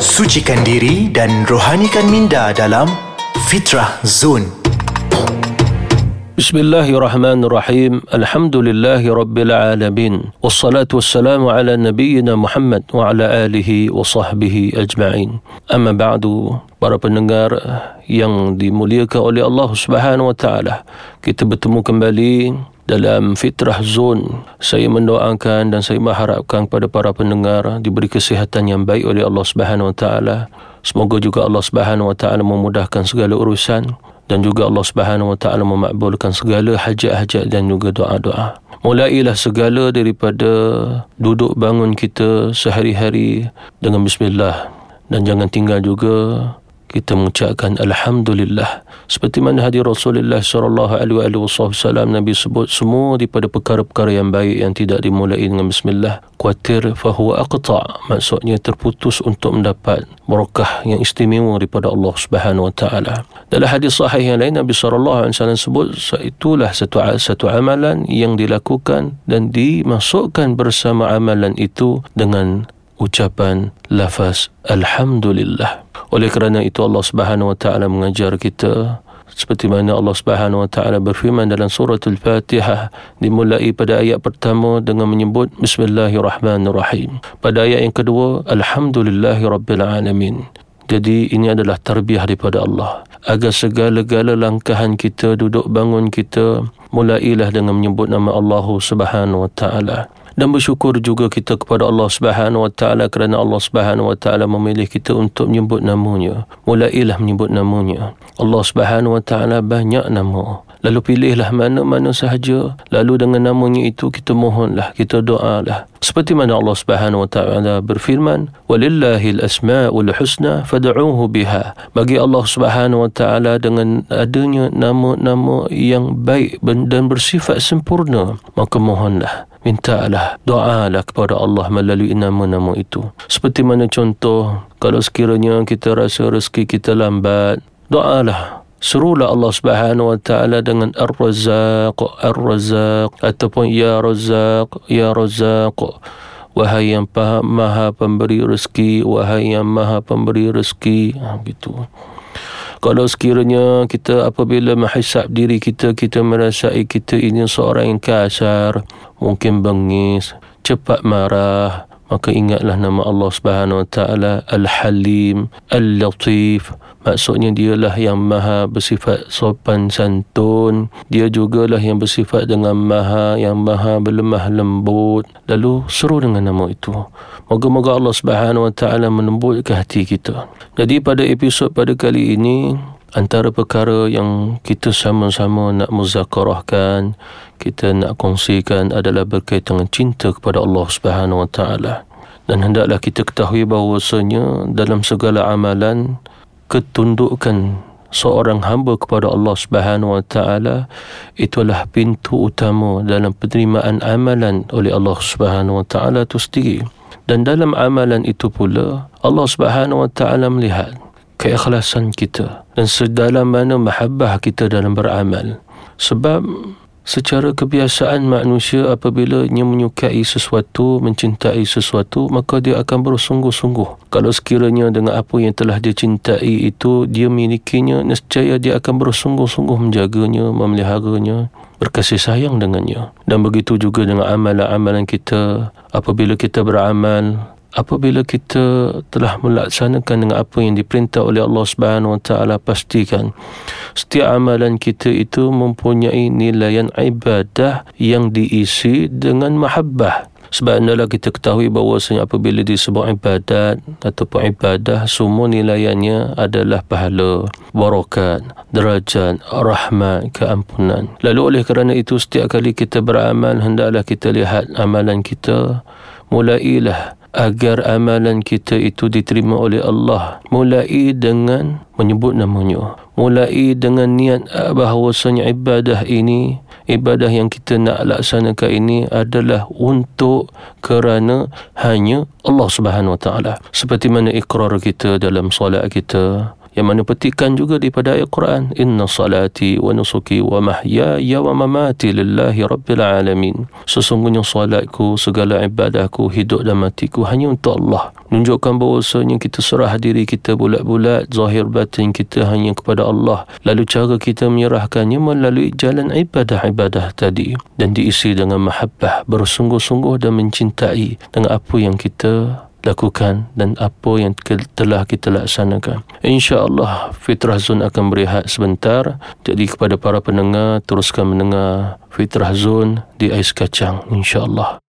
Sucikan diri dan rohanikan minda dalam Fitrah Zone. بسم الله الرحمن الرحيم الحمد لله رب العالمين والصلاة والسلام على نبينا محمد وعلى آله وصحبه أجمعين أما بعد para pendengar yang dimuliakan oleh Allah Subhanahu wa taala kita bertemu kembali dalam Fitrah Zone. Saya mendoakan dan saya mengharapkan kepada para pendengar diberi kesihatan yang baik oleh Allah Subhanahu Wa Taala. Semoga juga Allah Subhanahu Wa Taala memudahkan segala urusan dan juga Allah Subhanahu Wa Taala memakbulkan segala hajat-hajat dan juga doa-doa. Mulailah segala daripada duduk bangun kita sehari-hari dengan bismillah dan jangan tinggal juga kita mengucapkan alhamdulillah. Seperti mana hadir Rasulullah sallallahu alaihi wasallam Nabi sebut semua daripada perkara-perkara yang baik yang tidak dimulai dengan bismillah. Kuatir fahuwa aqta. Maksudnya terputus untuk mendapat barakah yang istimewa daripada Allah Subhanahu wa taala. Dalam hadis sahih yang lain Nabi sallallahu alaihi wasallam sebut itulah satu satu amalan yang dilakukan dan dimasukkan bersama amalan itu dengan ucapan lafaz alhamdulillah. Oleh kerana itu Allah Subhanahu wa taala mengajar kita seperti mana Allah Subhanahu wa taala berfirman dalam surah Al-Fatihah dimulai pada ayat pertama dengan menyebut bismillahirrahmanirrahim. Pada ayat yang kedua alhamdulillahirabbil alamin. Jadi ini adalah tarbiyah daripada Allah. Agar segala-gala langkahan kita duduk bangun kita mulailah dengan menyebut nama Allah Subhanahu wa taala dan bersyukur juga kita kepada Allah Subhanahu wa taala kerana Allah Subhanahu wa taala memilih kita untuk menyebut namanya. Mulailah menyebut namanya. Allah Subhanahu wa taala banyak nama. Lalu pilihlah mana-mana sahaja. Lalu dengan namanya itu kita mohonlah, kita doalah. Seperti mana Allah Subhanahu wa taala berfirman, "Walillahil asmaul husna fad'uuhu biha." Bagi Allah Subhanahu wa taala dengan adanya nama-nama yang baik dan bersifat sempurna, maka mohonlah mintalah doalah kepada Allah melalui nama-nama itu. Seperti mana contoh kalau sekiranya kita rasa rezeki kita lambat doalah. Serulah Allah Subhanahu wa taala dengan Ar-Razzaq Ar-Razzaq ataupun ya Razzaq ya Razzaq. Wahai yang maha pemberi rezeki wahai yang maha pemberi rezeki. Ha, gitu kalau sekiranya kita apabila menghisap diri kita kita merasai kita ini seorang yang kasar mungkin bengis cepat marah maka ingatlah nama Allah Subhanahu Wa Taala Al-Halim Al-Latif. Maksudnya dialah yang maha bersifat sopan santun. Dia jugalah yang bersifat dengan maha yang maha berlemah lembut. Lalu seru dengan nama itu. Moga-moga Allah Subhanahu Wa Taala menembutkan hati kita. Jadi pada episod pada kali ini antara perkara yang kita sama-sama nak muzakarahkan kita nak kongsikan adalah berkaitan dengan cinta kepada Allah Subhanahu Wa Taala. Dan hendaklah kita ketahui bahawasanya dalam segala amalan ketundukan seorang hamba kepada Allah Subhanahu Wa Taala itulah pintu utama dalam penerimaan amalan oleh Allah Subhanahu Wa Taala itu sendiri. Dan dalam amalan itu pula Allah Subhanahu Wa Taala melihat keikhlasan kita dan sedalam mana mahabbah kita dalam beramal. Sebab secara kebiasaan manusia apabila ia menyukai sesuatu, mencintai sesuatu, maka dia akan bersungguh-sungguh. Kalau sekiranya dengan apa yang telah dia cintai itu, dia milikinya, nescaya dia akan bersungguh-sungguh menjaganya, memeliharanya, berkasih sayang dengannya. Dan begitu juga dengan amalan-amalan kita, apabila kita beramal, apabila kita telah melaksanakan dengan apa yang diperintah oleh Allah Subhanahu Wa Taala pastikan setiap amalan kita itu mempunyai nilaian ibadah yang diisi dengan mahabbah sebab adalah kita ketahui bahawa apabila disebut ibadat ataupun ibadah semua nilaiannya adalah pahala, barakat, derajat, rahmat, keampunan. Lalu oleh kerana itu setiap kali kita beramal hendaklah kita lihat amalan kita mulailah agar amalan kita itu diterima oleh Allah. Mulai dengan menyebut namanya. Mulai dengan niat bahawasanya ibadah ini ibadah yang kita nak laksanakan ini adalah untuk kerana hanya Allah Subhanahu Wa Taala. Seperti mana ikrar kita dalam solat kita yang mana petikan juga daripada ayat Quran inna salati wa nusuki wa mahyaya wa mamati lillahi rabbil alamin. Sesungguhnya salatku segala ibadahku hidup dan matiku hanya untuk Allah. Menunjukkan bahawasanya kita serah diri kita bulat-bulat zahir batin kita hanya kepada Allah. Lalu cara kita menyerahkannya melalui jalan ibadah-ibadah tadi. Dan diisi dengan mahabbah bersungguh-sungguh dan mencintai dengan apa yang kita lakukan dan apa yang telah kita laksanakan. InsyaAllah Fitrah Zone akan berehat sebentar. Jadi kepada para pendengar, teruskan mendengar Fitrah Zone di Ais Kacang. InsyaAllah.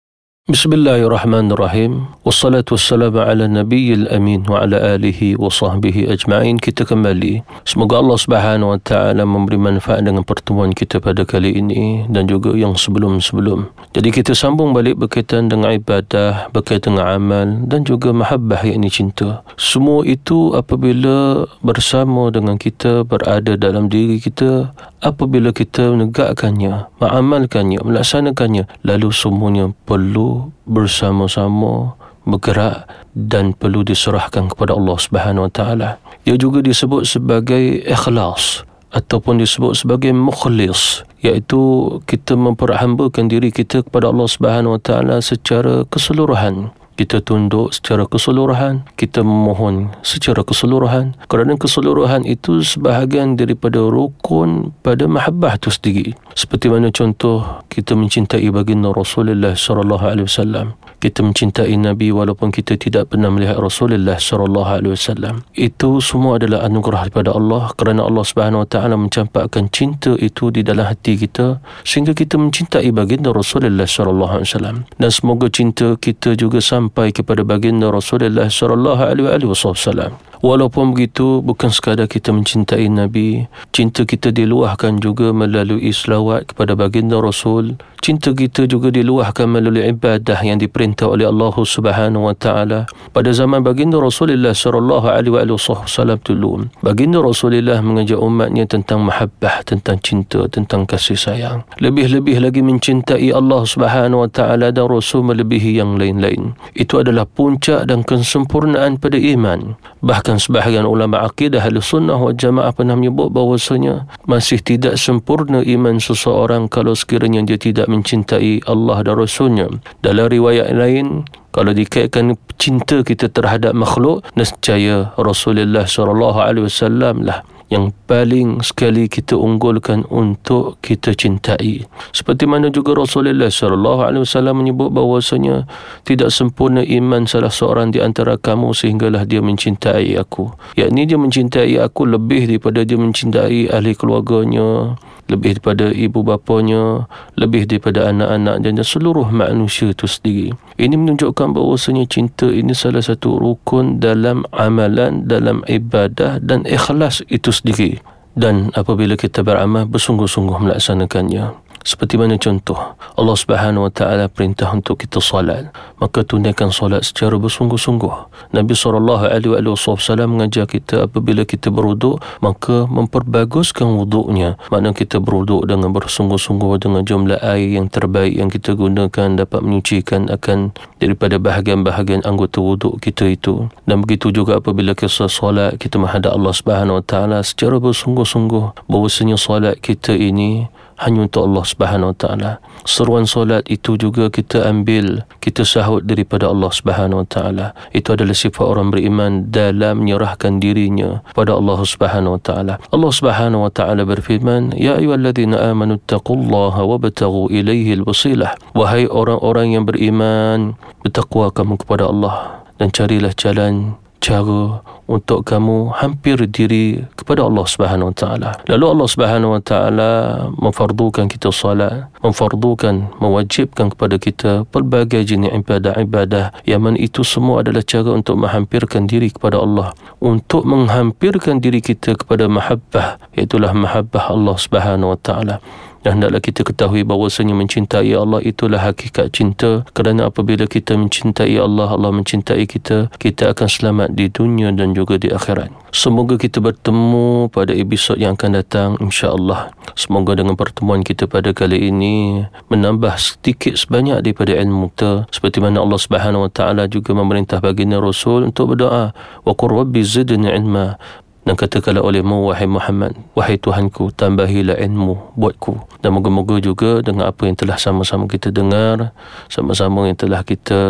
Bismillahirrahmanirrahim. Wassalatu wassalamu ala nabiyil amin wa ala alihi wa sahbihi ajma'in. Kita kembali. Semoga Allah subhanahu wa ta'ala memberi manfaat dengan pertemuan kita pada kali ini dan juga yang sebelum-sebelum. Jadi kita sambung balik berkaitan dengan ibadah, berkaitan dengan amal dan juga mahabbah yang ini cinta. Semua itu apabila bersama dengan kita berada dalam diri kita, apabila kita menegakkannya, mengamalkannya, melaksanakannya, lalu semuanya perlu bersama-sama bergerak dan perlu diserahkan kepada Allah Subhanahu Wa Taala. Ia juga disebut sebagai ikhlas ataupun disebut sebagai mukhlis iaitu kita memperhambakan diri kita kepada Allah Subhanahu Wa Taala secara keseluruhan kita tunduk secara keseluruhan, kita memohon secara keseluruhan. Kerana keseluruhan itu sebahagian daripada rukun pada mahabbah itu sendiri. Seperti mana contoh kita mencintai baginda Rasulullah sallallahu alaihi wasallam. Kita mencintai Nabi walaupun kita tidak pernah melihat Rasulullah sallallahu alaihi wasallam. Itu semua adalah anugerah daripada Allah kerana Allah Subhanahu wa taala mencampakkan cinta itu di dalam hati kita sehingga kita mencintai baginda Rasulullah sallallahu alaihi wasallam. Dan semoga cinta kita juga sampai kepada baginda Rasulullah sallallahu alaihi wasallam. Walaupun begitu bukan sekadar kita mencintai Nabi, cinta kita diluahkan juga melalui selawat kepada baginda Rasul. Cinta kita juga diluahkan melalui ibadah yang diperintah oleh Allah Subhanahu wa taala pada zaman baginda Rasulullah sallallahu alaihi wasallam dulu. Baginda Rasulullah mengajak umatnya tentang mahabbah, tentang cinta, tentang kasih sayang. Lebih-lebih lagi mencintai Allah Subhanahu wa taala dan Rasul melebihi yang lain-lain. Itu adalah puncak dan kesempurnaan pada iman. Bahkan sebahagian ulama akidah ahli sunnah wal jamaah pernah menyebut bahawasanya masih tidak sempurna iman seseorang kalau sekiranya dia tidak mencintai Allah dan Rasulnya. Dalam riwayat lain, kalau dikaitkan cinta kita terhadap makhluk, nescaya Rasulullah sallallahu alaihi wasallam lah yang paling sekali kita unggulkan untuk kita cintai. Seperti mana juga Rasulullah sallallahu alaihi wasallam menyebut bahawasanya tidak sempurna iman salah seorang di antara kamu sehinggalah dia mencintai aku. Yakni dia mencintai aku lebih daripada dia mencintai ahli keluarganya, lebih daripada ibu bapanya, lebih daripada anak-anak dan seluruh manusia itu sendiri. Ini menunjukkan bahawasanya cinta ini salah satu rukun dalam amalan, dalam ibadah dan ikhlas itu sendiri. Dan apabila kita beramal bersungguh-sungguh melaksanakannya. Seperti mana contoh Allah Subhanahu Wa Taala perintah untuk kita solat. Maka tunaikan solat secara bersungguh-sungguh. Nabi sallallahu alaihi wasallam mengajar kita apabila kita berwuduk maka memperbaguskan wuduknya. Makna kita berwuduk dengan bersungguh-sungguh dengan jumlah air yang terbaik yang kita gunakan dapat menyucikan akan daripada bahagian-bahagian anggota wuduk kita itu. Dan begitu juga apabila kita solat kita menghadap Allah Subhanahu Wa Taala secara bersungguh-sungguh bahwasanya solat kita ini hanya untuk Allah Subhanahu Wa Taala. Seruan solat itu juga kita ambil, kita sahut daripada Allah Subhanahu Wa Taala. Itu adalah sifat orang beriman dalam menyerahkan dirinya kepada Allah Subhanahu Wa Taala. Allah Subhanahu Wa Taala berfirman, "Ya ayyuhalladzina amanu taqullaha wabtaghu ilaihi al-wasilah." Wahai orang-orang yang beriman, bertakwa kamu kepada Allah dan carilah jalan cara untuk kamu hampir diri kepada Allah Subhanahu Wa Taala. Lalu Allah Subhanahu Wa Taala memfardukan kita salat, memfardukan, mewajibkan kepada kita pelbagai jenis ibadah-ibadah yang mana itu semua adalah cara untuk menghampirkan diri kepada Allah, untuk menghampirkan diri kita kepada mahabbah, iaitu mahabbah Allah Subhanahu Wa Taala. Dan hendaklah kita ketahui bahawasanya mencintai Allah itulah hakikat cinta. Kerana apabila kita mencintai Allah, Allah mencintai kita, kita akan selamat di dunia dan juga di akhirat. Semoga kita bertemu pada episod yang akan datang, insya-Allah. Semoga dengan pertemuan kita pada kali ini menambah sedikit sebanyak daripada ilmu kita. Seperti mana Allah Subhanahu Wa Taala juga memerintah baginda Rasul untuk berdoa, "Wa qur rabbi zidni ilma." Dan katakanlah olehmu wahai Muhammad wahai Tuhanku tambahilah ilmu buatku dan moga-moga juga dengan apa yang telah sama-sama kita dengar sama-sama yang telah kita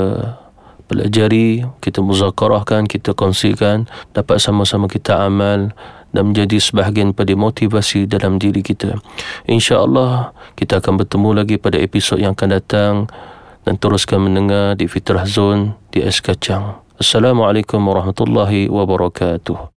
pelajari kita muzakarahkan kita kongsikan dapat sama-sama kita amal dan menjadi sebahagian pada motivasi dalam diri kita. InsyaAllah kita akan bertemu lagi pada episod yang akan datang dan teruskan mendengar di Fitrah Zone di Es Kacang. Assalamualaikum warahmatullahi wabarakatuh.